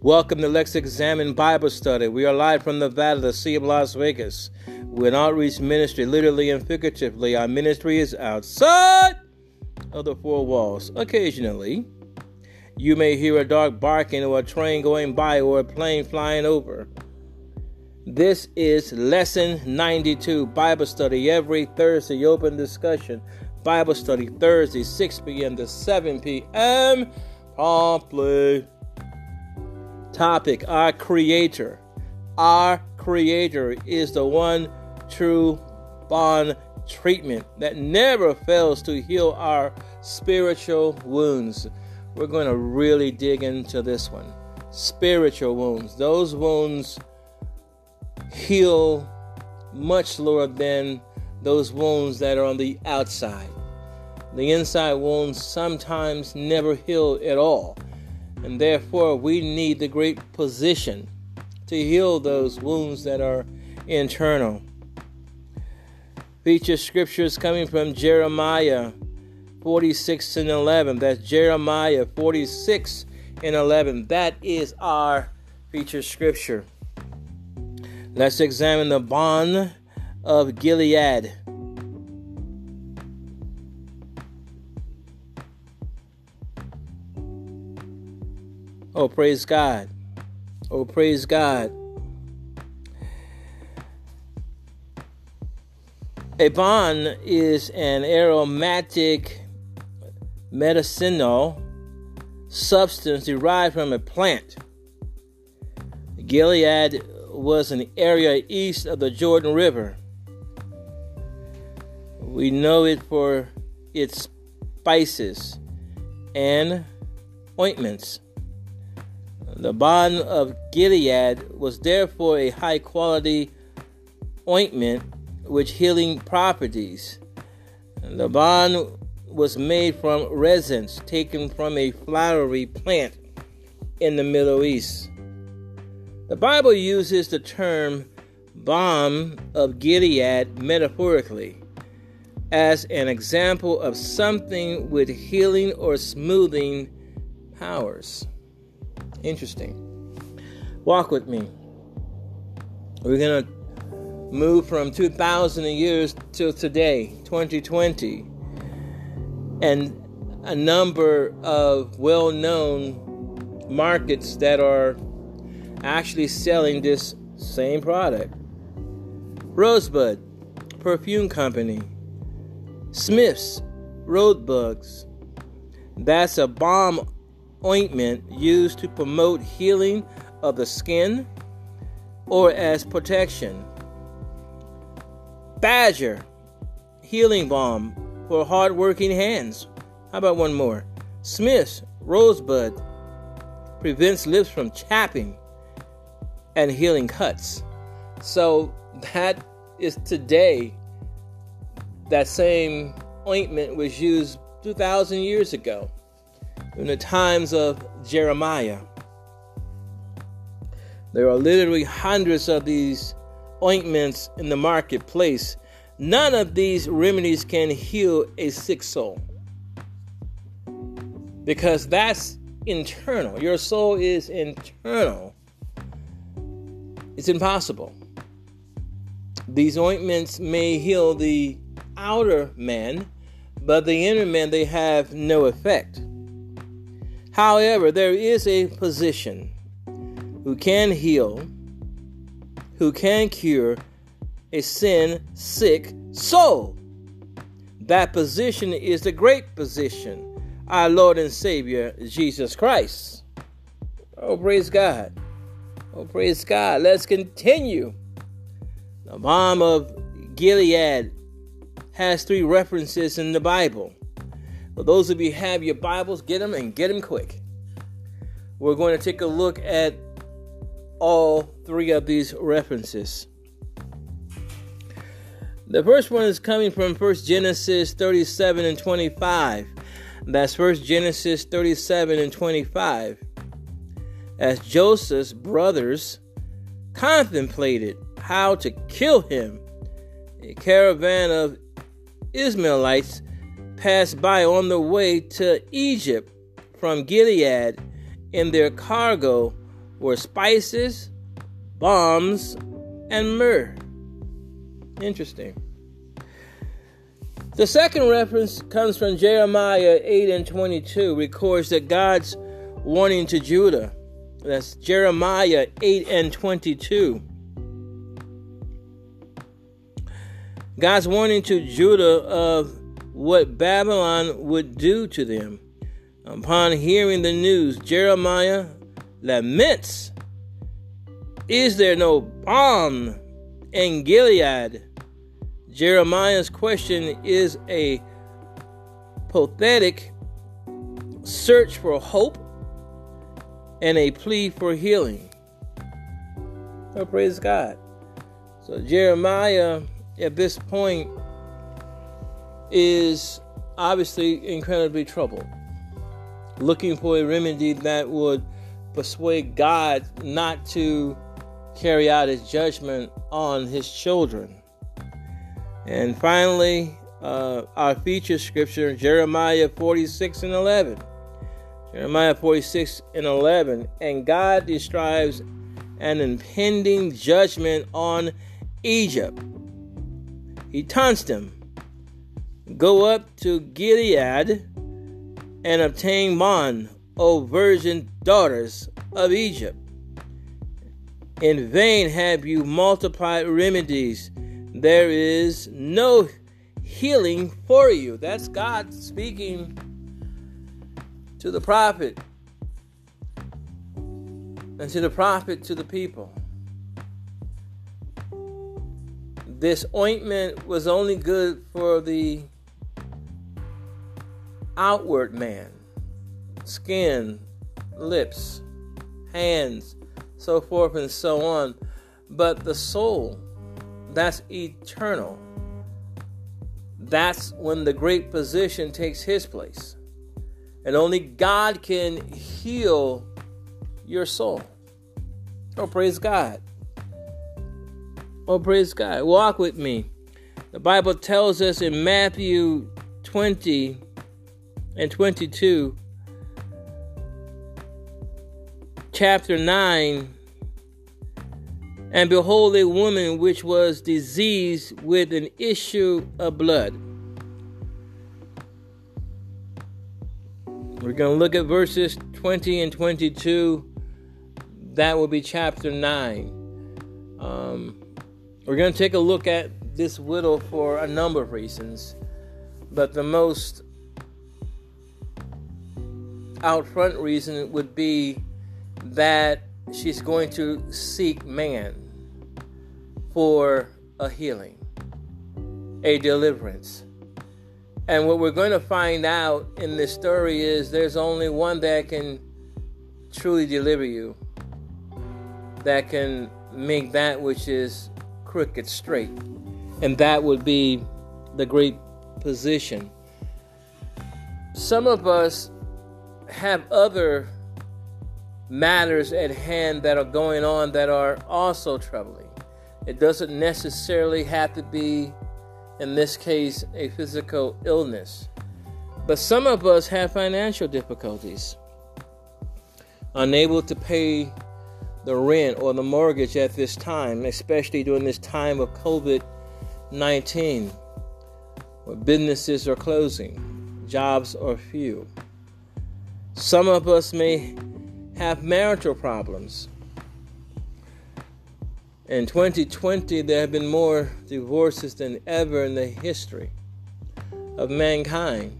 Welcome to Let's Examine Bible Study. We are live from the Valley, the Sea of Las Vegas. We're an outreach ministry, literally and figuratively. Our ministry is outside of the four walls. Occasionally, you may hear a dog barking or a train going by or a plane flying over. This is Lesson 92 Bible Study every Thursday, open discussion. Bible Study Thursday, 6 p.m. to 7 p.m. promptly. Topic Our Creator. Our Creator is the one true balm treatment that never fails to heal our spiritual wounds. We're going to really dig into this one. Spiritual wounds. Those wounds heal much slower than those wounds that are on the outside. The inside wounds sometimes never heal at all, and therefore we need the great physician to heal those wounds that are internal. Feature scriptures coming from Jeremiah 46 and 11. That's Jeremiah 46 and 11. That is our feature scripture. Let's examine the balm of Gilead. Oh, praise God. Oh, praise God. A balm is an aromatic medicinal substance derived from a plant. Gilead was an area east of the Jordan River. We know it for its spices and ointments. The balm of Gilead was therefore a high quality ointment with healing properties. The balm was made from resins taken from a flowery plant in the Middle East. The Bible uses the term balm of Gilead metaphorically as an example of something with healing or smoothing powers. Interesting. Walk with me. We're going to move from 2,000 years till today, 2020, and a number of well known markets that are actually selling this same product. Rosebud Perfume Company, Smith's Rosebuds. That's a balm ointment used to promote healing of the skin or as protection. Badger healing balm for hard-working hands. How about one more? Smith's Rosebud prevents lips from chapping and healing cuts. So that is today. That same ointment was used 2,000 years ago in the times of Jeremiah. There are literally hundreds of these ointments in the marketplace. None of these remedies can heal a sick soul because that's internal. Your soul is internal. It's impossible. These ointments may heal the outer man, but the inner man they have no effect. However, there is a physician who can heal, who can cure a sin sick soul. That physician is the great physician, our Lord and Savior, Jesus Christ. Oh, praise God. Oh, praise God. Let's continue. The balm of Gilead has three references in the Bible. For those of you have your Bibles, get them and get them quick. We're going to take a look at all three of these references. The first one is coming from 1 Genesis 37 and 25. That's 1 Genesis 37 and 25. As Joseph's brothers contemplated how to kill him, a caravan of Ishmaelites passed by on the way to Egypt from Gilead, and their cargo were spices, balms, and myrrh. Interesting. The second reference comes from Jeremiah 8 and 22, records that God's warning to Judah. That's Jeremiah 8 and 22. God's warning to Judah of what Babylon would do to them. Upon hearing the news, Jeremiah laments Is there no balm in Gilead? Jeremiah's question is a pathetic search for hope and a plea for healing. Oh, praise God. So, Jeremiah at this point is obviously incredibly troubled, looking for a remedy that would persuade God not to carry out his judgment on his children. And finally, uh, our feature scripture, Jeremiah 46 and 11. Jeremiah 46 and 11. And God describes an impending judgment on Egypt he taunts them. Go up to Gilead and obtain balm, O virgin daughters of Egypt. In vain have you multiplied remedies. There is no healing for you. That's God speaking to the prophet and to the prophet to the people. this ointment was only good for the outward man skin, lips, hands, so forth and so on. But the soul, that's eternal. That's when the great physician takes his place. And only God can heal your soul. Oh, praise God. Oh, praise God. Walk with me. The Bible tells us in Matthew 20 and 22, chapter 9, and behold, a woman which was diseased with an issue of blood. We're going to look at verses 20 and 22. That will be chapter 9. Um, we're going to take a look at this widow for a number of reasons, but the most out front reason would be that she's going to seek man for a healing, a deliverance. And what we're going to find out in this story is there's only one that can truly deliver you, that can make that which is crooked straight. And that would be the great physician. Some of us have other matters at hand that are going on that are also troubling. It doesn't necessarily have to be, in this case, a physical illness. But some of us have financial difficulties, unable to pay the rent or the mortgage at this time, especially during this time of COVID 19, where businesses are closing, jobs are few. Some of us may have marital problems. In 2020, there have been more divorces than ever in the history of mankind.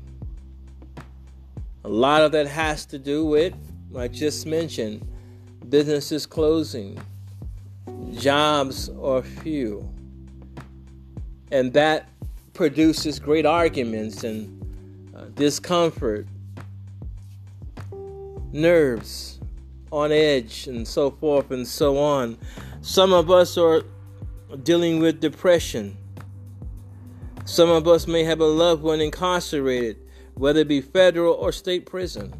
A lot of that has to do with, I just mentioned, businesses closing, jobs are few. And that produces great arguments and uh, discomfort, nerves on edge, and so forth and so on. Some of us are dealing with depression. Some of us may have a loved one incarcerated, whether it be federal or state prison.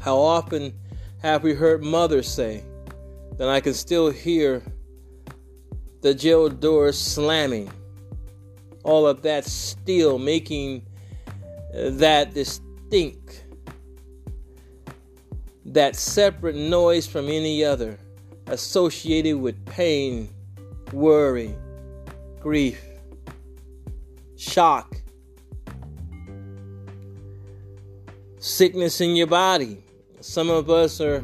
How often have we heard mothers say that I can still hear the jail doors slamming? All of that steel making that that distinct that separate noise from any other associated with pain, worry, grief, shock, sickness in your body. Some of us are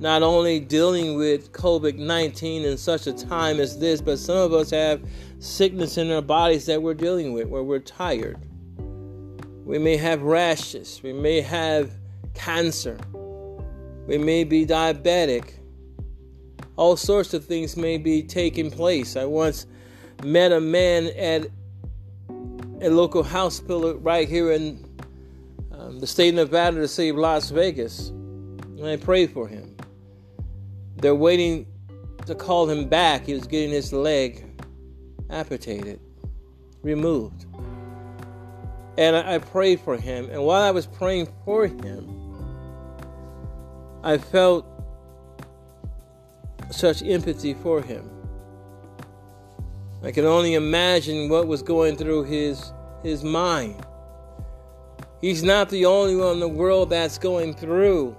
not only dealing with COVID 19 in such a time as this, but some of us have sickness in our bodies that we're dealing with where we're tired. We may have rashes, we may have cancer, we may be diabetic. All sorts of things may be taking place. I once met a man at a local hospital right here in um, the state of Nevada, the city of Las Vegas, and I prayed for him. They're waiting to call him back. He was getting his leg amputated, removed. And I, prayed for him. And while I was praying for him, I felt such empathy for him. I can only imagine what was going through his his mind. He's not the only one in the world that's going through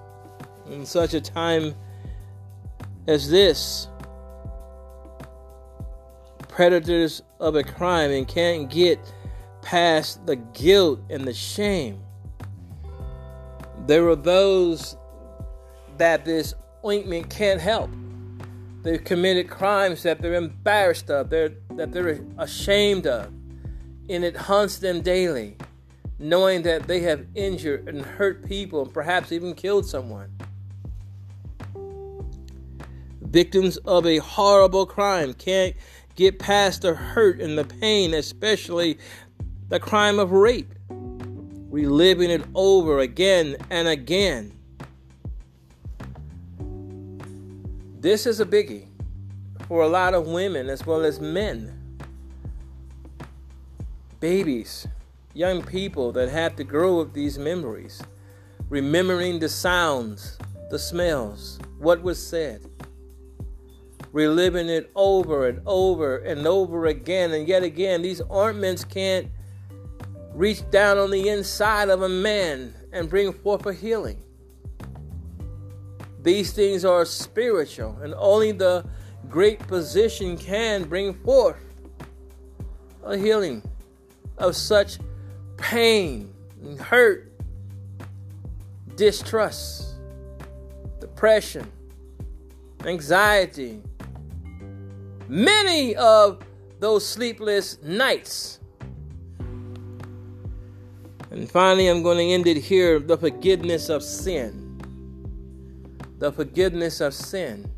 in such a time as this. Predators of a crime and can't get past the guilt and the shame. There are those that this ointment can't help. They've committed crimes that they're embarrassed of, they're, that they're ashamed of, and it haunts them daily, knowing that they have injured and hurt people and perhaps even killed someone. Victims of a horrible crime can't get past the hurt and the pain, especially the crime of rape, reliving it over again and again. This is a biggie for a lot of women as well as men. Babies, young people that have to grow up these memories, remembering the sounds, the smells, what was said reliving it over and over and over again and yet again. These ointments can't reach down on the inside of a man and bring forth a healing. These things are spiritual, and only the great physician can bring forth a healing of such pain and hurt, distrust, depression, anxiety, many of those sleepless nights. And finally, I'm going to end it here the forgiveness of sin. The forgiveness of sin.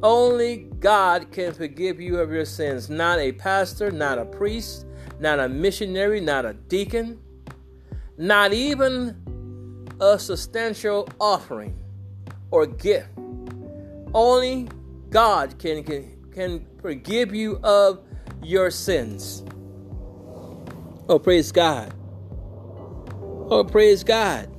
Only God can forgive you of your sins, not a pastor, not a priest, not a missionary, not a deacon, not even a substantial offering or gift. Only God can, can, can forgive you of your sins. Oh, praise God. Oh, praise God.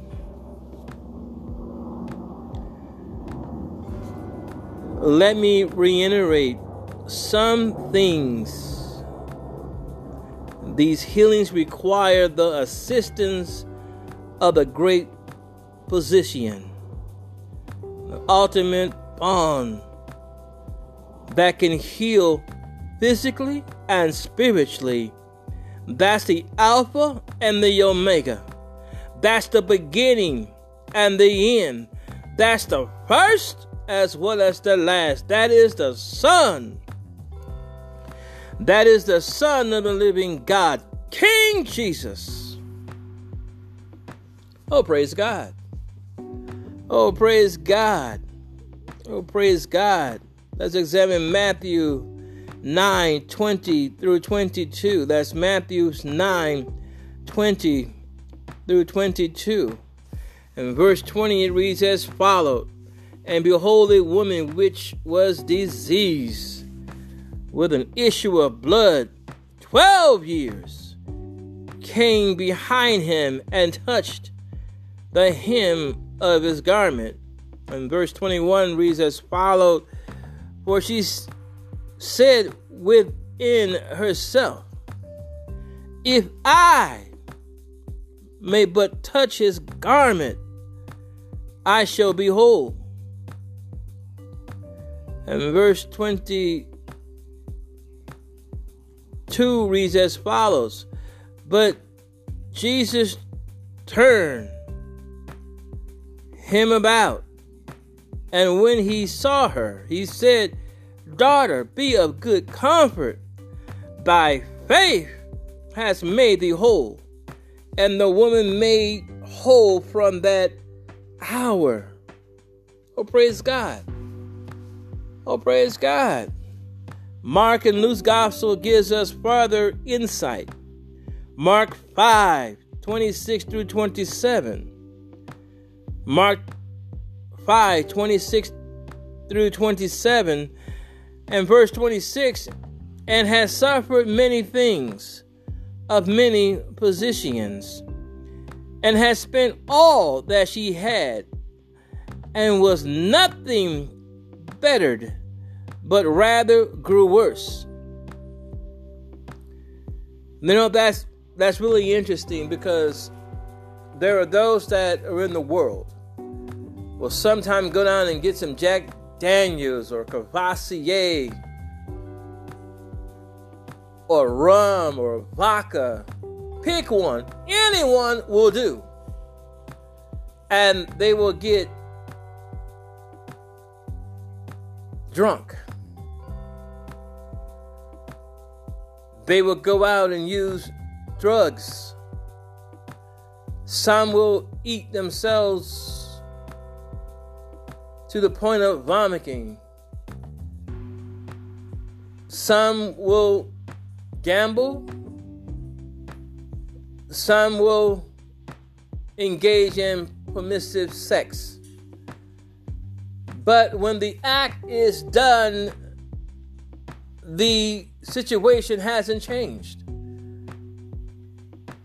Let me reiterate some things. These healings require the assistance of the great physician, the ultimate balm that can heal physically and spiritually. That's the Alpha and the Omega. That's the beginning and the end. That's the first as well as the last. That is the Son. That is the Son of the living God, King Jesus. Oh, praise God. Oh, praise God. Oh, praise God. Let's examine Matthew 9 20 through 22. That's Matthew 9 20 through 22. And verse 20 it reads as follows And behold, a woman which was diseased with an issue of blood 12 years came behind him and touched the hem of his garment. And verse 21 reads as follows for she said within herself, If I may but touch his garment, I shall be whole. And verse 22 reads as follows But Jesus turned him about, and when he saw her, he said, Daughter, be of good comfort. By faith has made thee whole. And the woman made whole from that hour. Oh, praise God. Oh, praise God. Mark and Luke's gospel gives us further insight. Mark 5 26 through 27. Mark 5 26 through 27 and verse 26 and has suffered many things of many physicians and has spent all that she had and was nothing bettered but rather grew worse. You know that's that's really interesting because there are those that are in the world. Will sometimes go down and get some jack daniels or Courvoisier or rum or vodka. Pick one. Anyone will do. And they will get drunk. They will go out and use drugs. Some will eat themselves to the point of vomiting. Some will gamble. Some will engage in permissive sex. But when the act is done, the situation hasn't changed.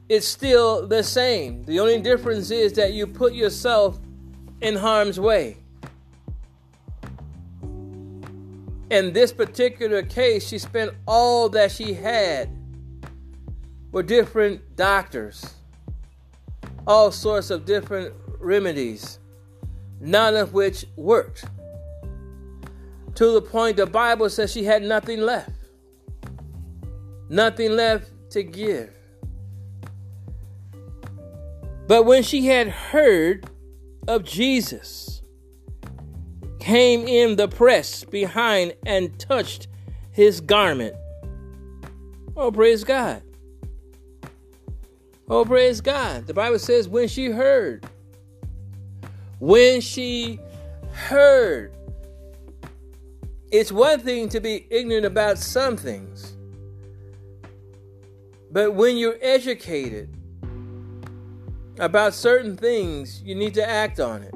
It's still the same. The only difference is that you put yourself in harm's way. In this particular case, she spent all that she had with different doctors, all sorts of different remedies, none of which worked. To the point the Bible says she had nothing left. Nothing left to give. But when she had heard of Jesus, came in the press behind and touched his garment. Oh, praise God. Oh, praise God. The Bible says, when she heard, when she heard, it's one thing to be ignorant about some things, but when you're educated about certain things, you need to act on it.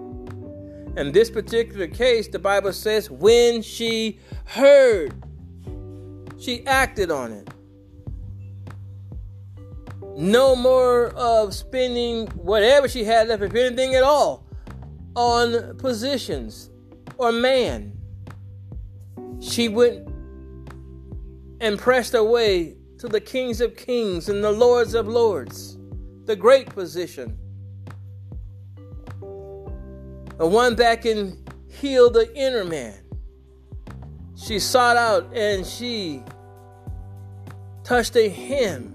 In this particular case, the Bible says, when she heard, she acted on it. No more of spending whatever she had left, if anything at all, on physicians or man. She went and pressed her way to the kings of kings and the lords of lords, the great physician the one that can heal the inner man. She sought out and she touched the hem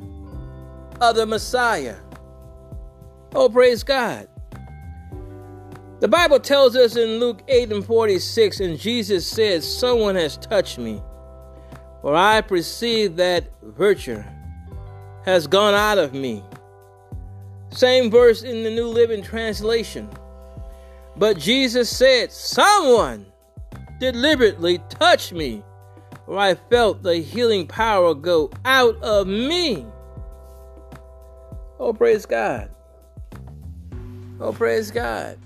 of the Messiah. Oh, praise God. The Bible tells us in Luke 8 and 46, and Jesus said, Someone has touched me, for I perceive that virtue has gone out of me. Same verse in the New Living Translation. But Jesus said, Someone deliberately touched me, for I felt the healing power go out of me. Oh, praise God. Oh, praise God.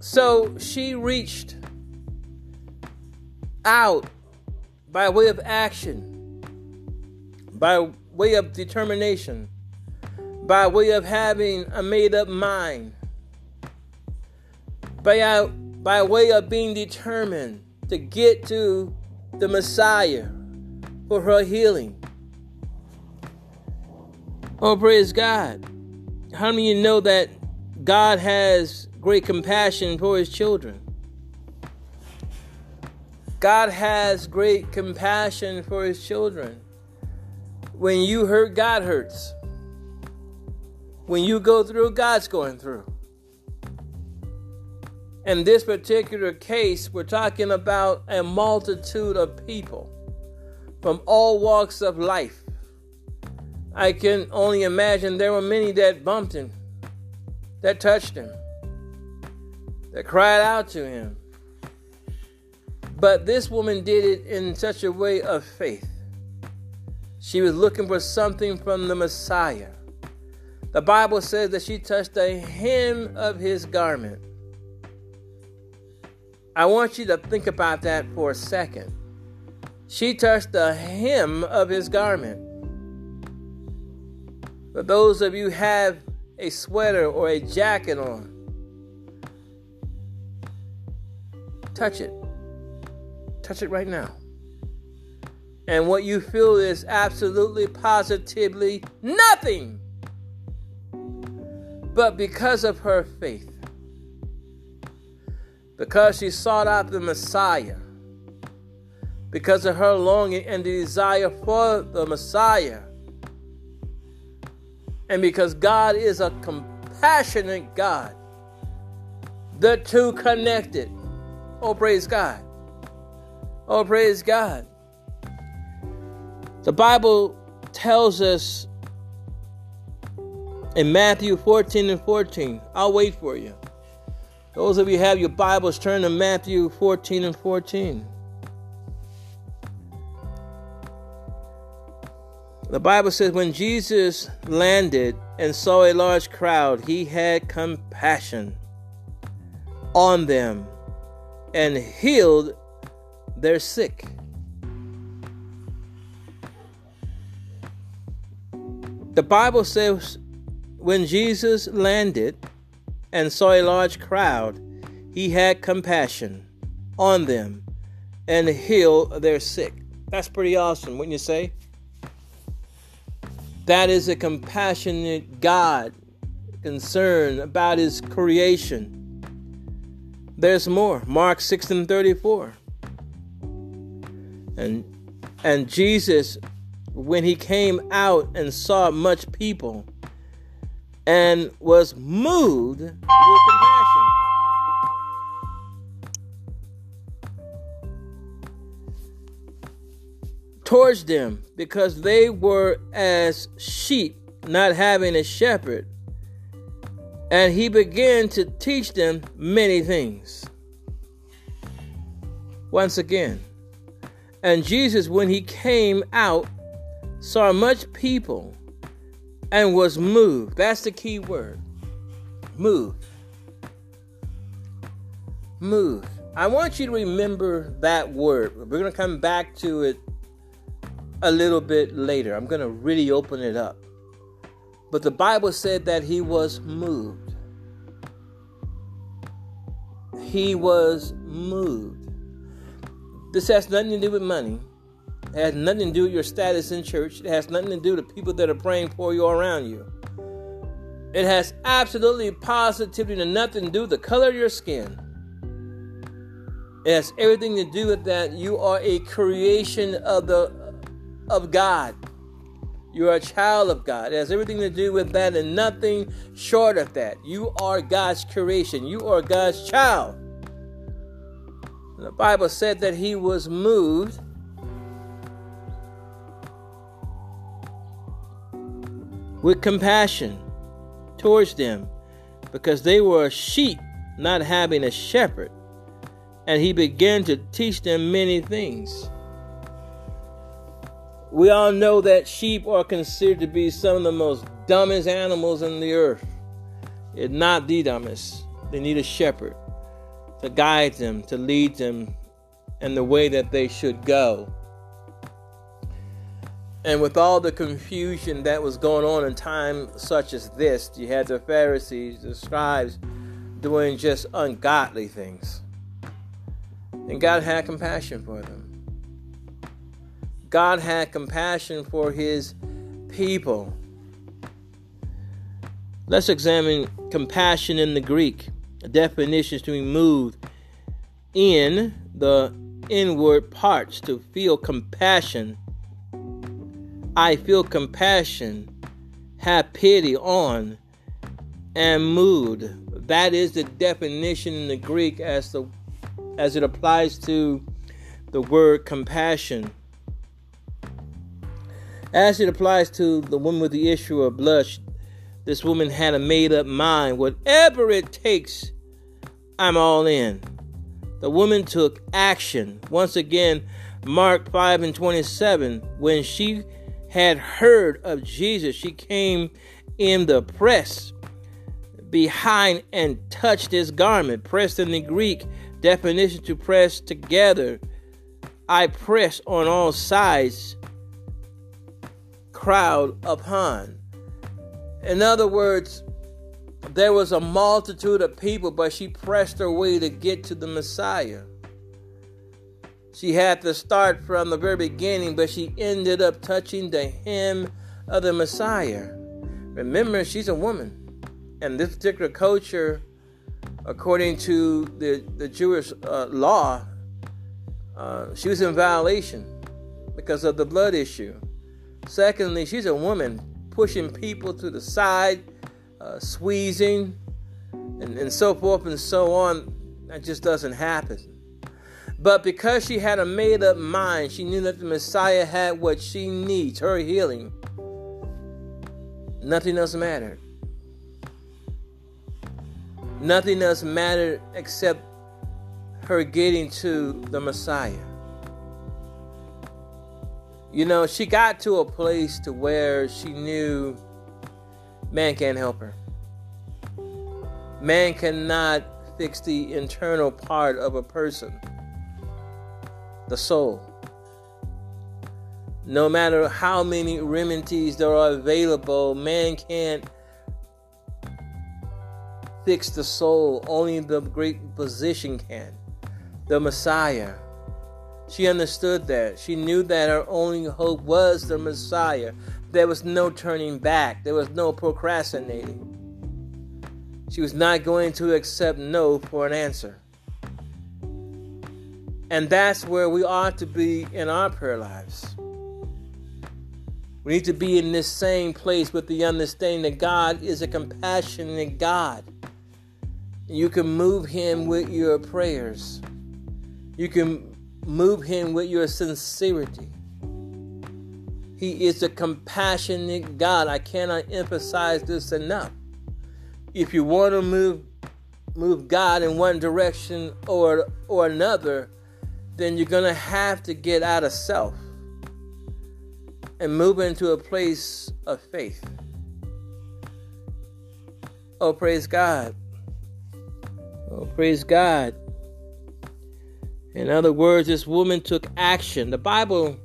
So she reached out by way of action, by way of determination, by way of having a made up mind by, by way of being determined to get to the Messiah for her healing. Oh, praise God. How many of you know that God has great compassion for his children. God has great compassion for his children. When you hurt, God hurts. When you go through, God's going through. In this particular case, we're talking about a multitude of people from all walks of life. I can only imagine there were many that bumped him, that touched him, that cried out to him. But this woman did it in such a way of faith. She was looking for something from the Messiah. The Bible says that she touched the hem of his garment. I want you to think about that for a second. She touched the hem of his garment. For those of you have a sweater or a jacket on, touch it. Touch it right now. And what you feel is absolutely, positively nothing. But because of her faith, because she sought out the Messiah, because of her longing and desire for the Messiah, and because God is a compassionate God, the two connected. Oh, praise God. Oh, praise God. The Bible tells us in Matthew 14 and 14. I'll wait for you. Those of you have your Bibles, turn to Matthew 14 and 14. The Bible says, when Jesus landed and saw a large crowd, he had compassion on them and healed their sick. The Bible says, when Jesus landed and saw a large crowd, he had compassion on them and healed their sick. That's pretty awesome, wouldn't you say? That is a compassionate God concerned about his creation. There's more. Mark 6 and 34. And and Jesus when he came out and saw much people and was moved with compassion. towards them because they were as sheep not having a shepherd. And he began to teach them many things. Once again, and Jesus, when he came out, saw much people and was moved. That's the key word. Moved. Moved. I want you to remember that word. We're going to come back to it a little bit later. I'm going to really open it up. But the Bible said that he was moved. He was moved. This has nothing to do with money. It has nothing to do with your status in church. It has nothing to do with the people that are praying for you around you. It has absolutely positively nothing to do with the color of your skin. It has everything to do with that you are a creation of the of God. You are a child of God. It has everything to do with that and nothing short of that. You are God's creation. You are God's child. The Bible said that he was moved with compassion towards them because they were a sheep not having a shepherd. And he began to teach them many things. We all know that sheep are considered to be some of the most dumbest animals in the earth. It's not the dumbest. They need a shepherd to guide them, to lead them in the way that they should go. And with all the confusion that was going on in time such as this, you had the Pharisees, the scribes doing just ungodly things. And God had compassion for them. God had compassion for his people. Let's examine compassion in the Greek. The definition is to be moved in the inward parts to feel compassion. I feel compassion, have pity on, and mood. That is the definition in the Greek as the as it applies to the word compassion. As it applies to the woman with the issue of blood, this woman had a made up mind. Whatever it takes, I'm all in. The woman took action. Once again, Mark 5 and 27, when she had heard of Jesus, she came in the press behind and touched his garment. Pressed in the Greek definition to press together. I press on all sides, crowd upon. In other words, there was a multitude of people, but she pressed her way to get to the Messiah. She had to start from the very beginning, but she ended up touching the hem of the Messiah. Remember, she's a woman. And this particular culture, according to the, the Jewish uh, law, uh, she was in violation because of the blood issue. Secondly, she's a woman pushing people to the side, uh, squeezing, and, and so forth and so on. That just doesn't happen. But because she had a made up mind, she knew that the Messiah had what she needs her healing. Nothing else mattered. Nothing else mattered except her getting to the Messiah. You know, she got to a place to where she knew man can't help her. Man cannot fix the internal part of a person, the soul. No matter how many remedies there are available, man can't fix the soul. Only the great physician can, the Messiah. She understood that. She knew that her only hope was the Messiah. There was no turning back, there was no procrastinating. She was not going to accept no for an answer. And that's where we ought to be in our prayer lives. We need to be in this same place with the understanding that God is a compassionate God. You can move Him with your prayers. You can Move him with your sincerity. He is a compassionate God. I cannot emphasize this enough. If you want to move move God in one direction or or another, then you're going to have to get out of self and move into a place of faith. Oh, praise God. Oh, praise God. In other words, this woman took action. The Bible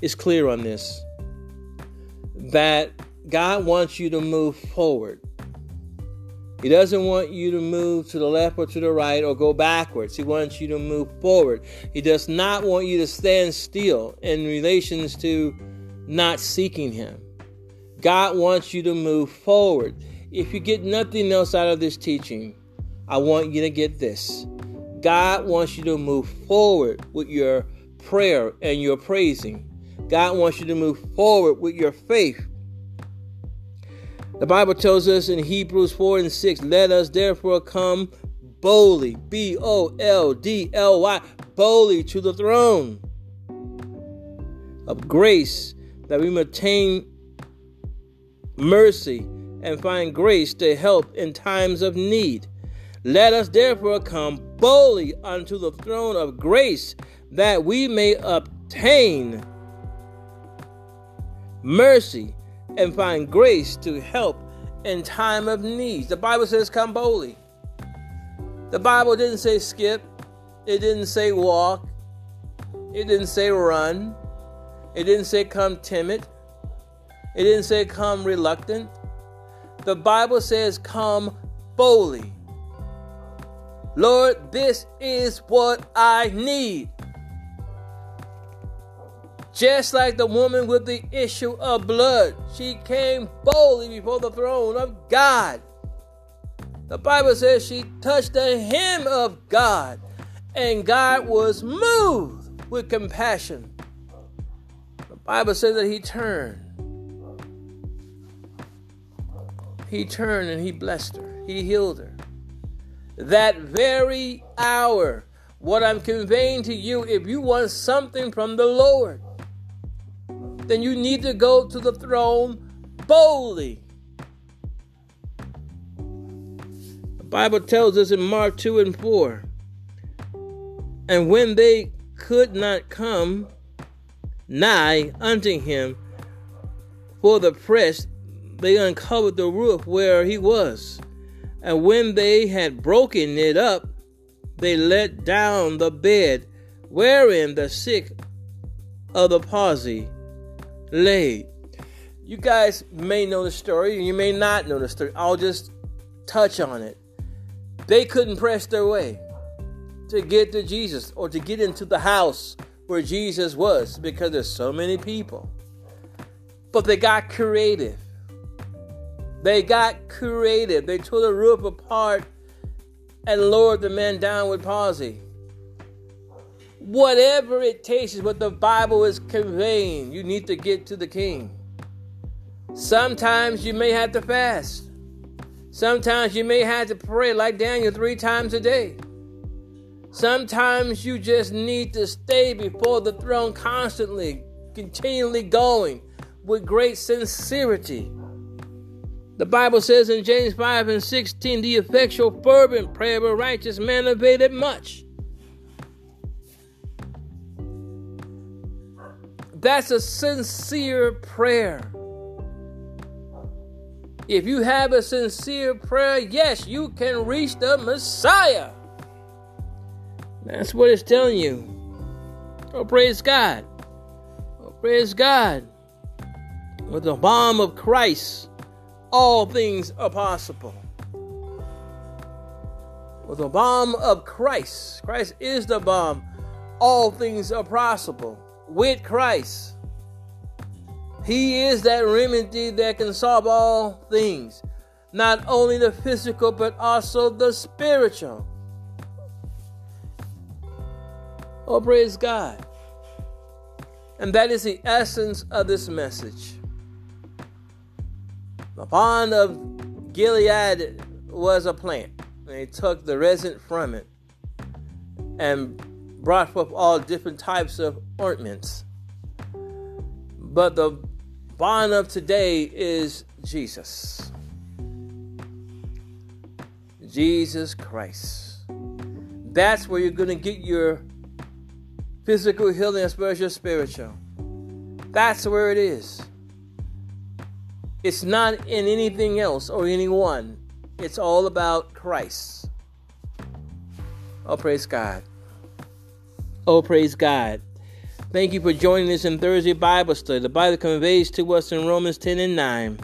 is clear on this that God wants you to move forward. He doesn't want you to move to the left or to the right or go backwards. He wants you to move forward. He does not want you to stand still in relations to not seeking Him. God wants you to move forward. If you get nothing else out of this teaching, I want you to get this. God wants you to move forward with your prayer and your praising. God wants you to move forward with your faith. The Bible tells us in Hebrews 4 and 6, let us therefore come boldly, B O L D L Y, boldly to the throne of grace that we may obtain mercy and find grace to help in times of need. Let us therefore come boldly unto the throne of grace that we may obtain mercy and find grace to help in time of need. The Bible says, Come boldly. The Bible didn't say skip, it didn't say walk, it didn't say run, it didn't say come timid, it didn't say come reluctant. The Bible says, Come boldly. Lord, this is what I need. Just like the woman with the issue of blood, she came boldly before the throne of God. The Bible says she touched the hem of God, and God was moved with compassion. The Bible says that he turned. He turned and he blessed her. He healed her. That very hour, what I'm conveying to you, if you want something from the Lord, then you need to go to the throne boldly. The Bible tells us in Mark 2 and 4 And when they could not come nigh unto him for the press, they uncovered the roof where he was. And when they had broken it up, they let down the bed wherein the sick of the palsy laid. You guys may know the story, you may not know the story. I'll just touch on it. They couldn't press their way to get to Jesus or to get into the house where Jesus was because there's so many people. But they got creative. They got creative. They tore the roof apart and lowered the man down with palsy. Whatever it takes is what the Bible is conveying. You need to get to the king. Sometimes you may have to fast. Sometimes you may have to pray like Daniel three times a day. Sometimes you just need to stay before the throne constantly, continually going with great sincerity. The Bible says in James 5 and 16, the effectual, fervent prayer of a righteous man availeth much. That's a sincere prayer. If you have a sincere prayer, yes, you can reach the Messiah. That's what it's telling you. Oh, praise God. Oh, praise God. With the balm of Christ, all things are possible. With the balm of Christ, Christ is the balm, all things are possible with Christ. He is that remedy that can solve all things, not only the physical, but also the spiritual. Oh, praise God. And that is the essence of this message. The balm of Gilead was a plant. They took the resin from it and brought forth all different types of ointments. But the balm of today is Jesus. Jesus Christ. That's where you're going to get your physical healing as well as your spiritual. That's where it is. It's not in anything else or anyone. It's all about Christ. Oh, praise God. Oh, praise God. Thank you for joining us in Thursday Bible study. The Bible conveys to us in Romans 10 and 9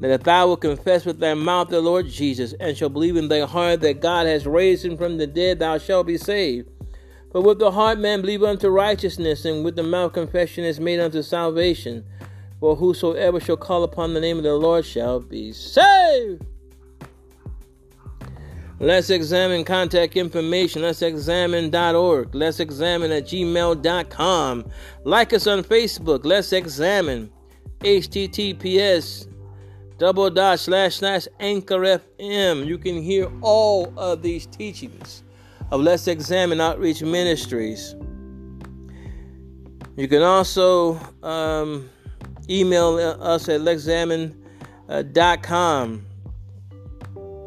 that if thou wilt confess with thy mouth the Lord Jesus, and shall believe in thy heart that God has raised him from the dead, thou shalt be saved. For with the heart man believe unto righteousness, and with the mouth confession is made unto salvation. For whosoever shall call upon the name of the Lord shall be saved. Let's examine contact information. Let's examine.org. Let's examine at gmail.com. Like us on Facebook. Let's examine. HTTPS double dot slash slash anchor FM. You can hear all of these teachings of Let's Examine Outreach Ministries. You can also um, email us at lexamine.com.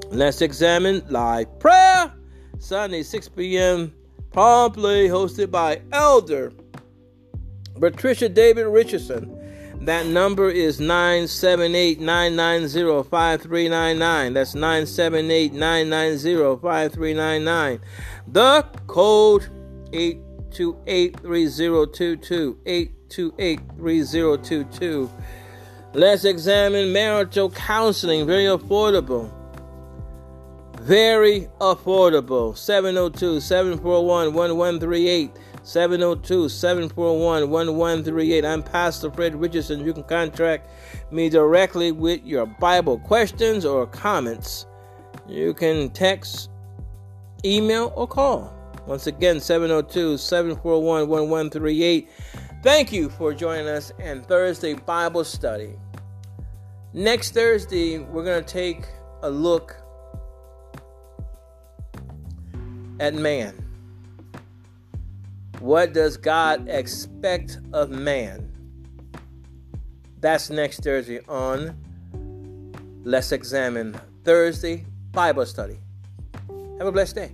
Let's examine live prayer Sunday 6 p.m. promptly hosted by Elder Patricia David Richardson. That number is 978 990 5399. That's 978 990 5399. The code 828 3022. 828 3022. Let's examine marital counseling. Very affordable. Very affordable. 702 741 1138. 702 741 1138. I'm Pastor Fred Richardson. You can contact me directly with your Bible questions or comments. You can text, email, or call. Once again, 702 741 1138. Thank you for joining us in Thursday Bible study. Next Thursday, we're going to take a look at man. What does God expect of man? That's next Thursday on Let's Examine Thursday Bible Study. Have a blessed day.